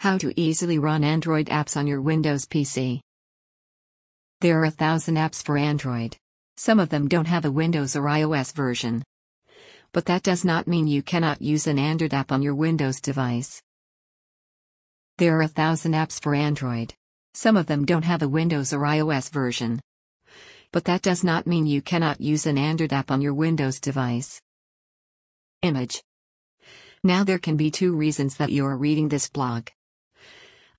How to easily run Android apps on your Windows PC. There are a thousand apps for Android. Some of them don't have a Windows or iOS version. But that does not mean you cannot use an Android app on your Windows device. There are a thousand apps for Android. Some of them don't have a Windows or iOS version. But that does not mean you cannot use an Android app on your Windows device. Image. Now there can be two reasons that you are reading this blog.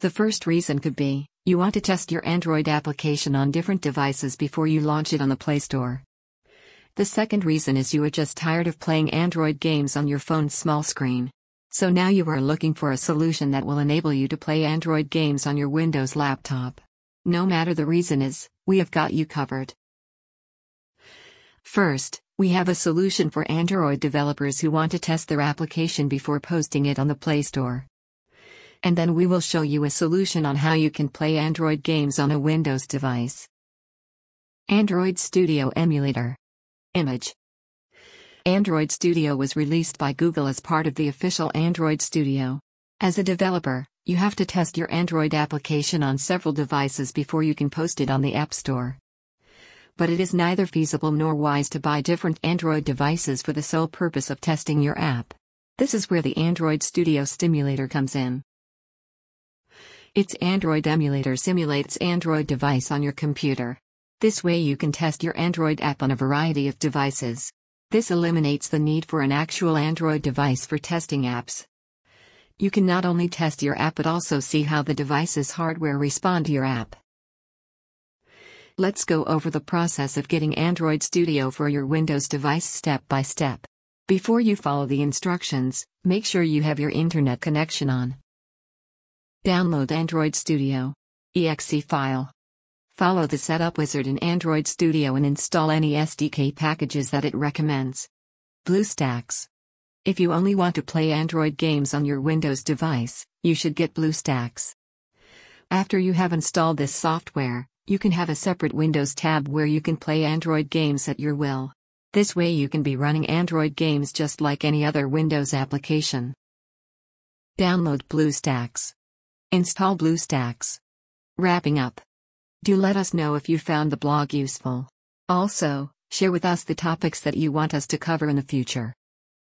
The first reason could be you want to test your Android application on different devices before you launch it on the Play Store. The second reason is you are just tired of playing Android games on your phone's small screen. So now you are looking for a solution that will enable you to play Android games on your Windows laptop. No matter the reason is, we have got you covered. First, we have a solution for Android developers who want to test their application before posting it on the Play Store and then we will show you a solution on how you can play Android games on a Windows device. Android Studio Emulator Image Android Studio was released by Google as part of the official Android Studio. As a developer, you have to test your Android application on several devices before you can post it on the App Store. But it is neither feasible nor wise to buy different Android devices for the sole purpose of testing your app. This is where the Android Studio Stimulator comes in. Its Android emulator simulates Android device on your computer. This way you can test your Android app on a variety of devices. This eliminates the need for an actual Android device for testing apps. You can not only test your app but also see how the device's hardware respond to your app. Let's go over the process of getting Android Studio for your Windows device step by step. Before you follow the instructions, make sure you have your internet connection on. Download Android Studio. exe file. Follow the setup wizard in Android Studio and install any SDK packages that it recommends. BlueStacks. If you only want to play Android games on your Windows device, you should get BlueStacks. After you have installed this software, you can have a separate Windows tab where you can play Android games at your will. This way you can be running Android games just like any other Windows application. Download BlueStacks. Install BlueStacks. Wrapping up. Do let us know if you found the blog useful. Also, share with us the topics that you want us to cover in the future.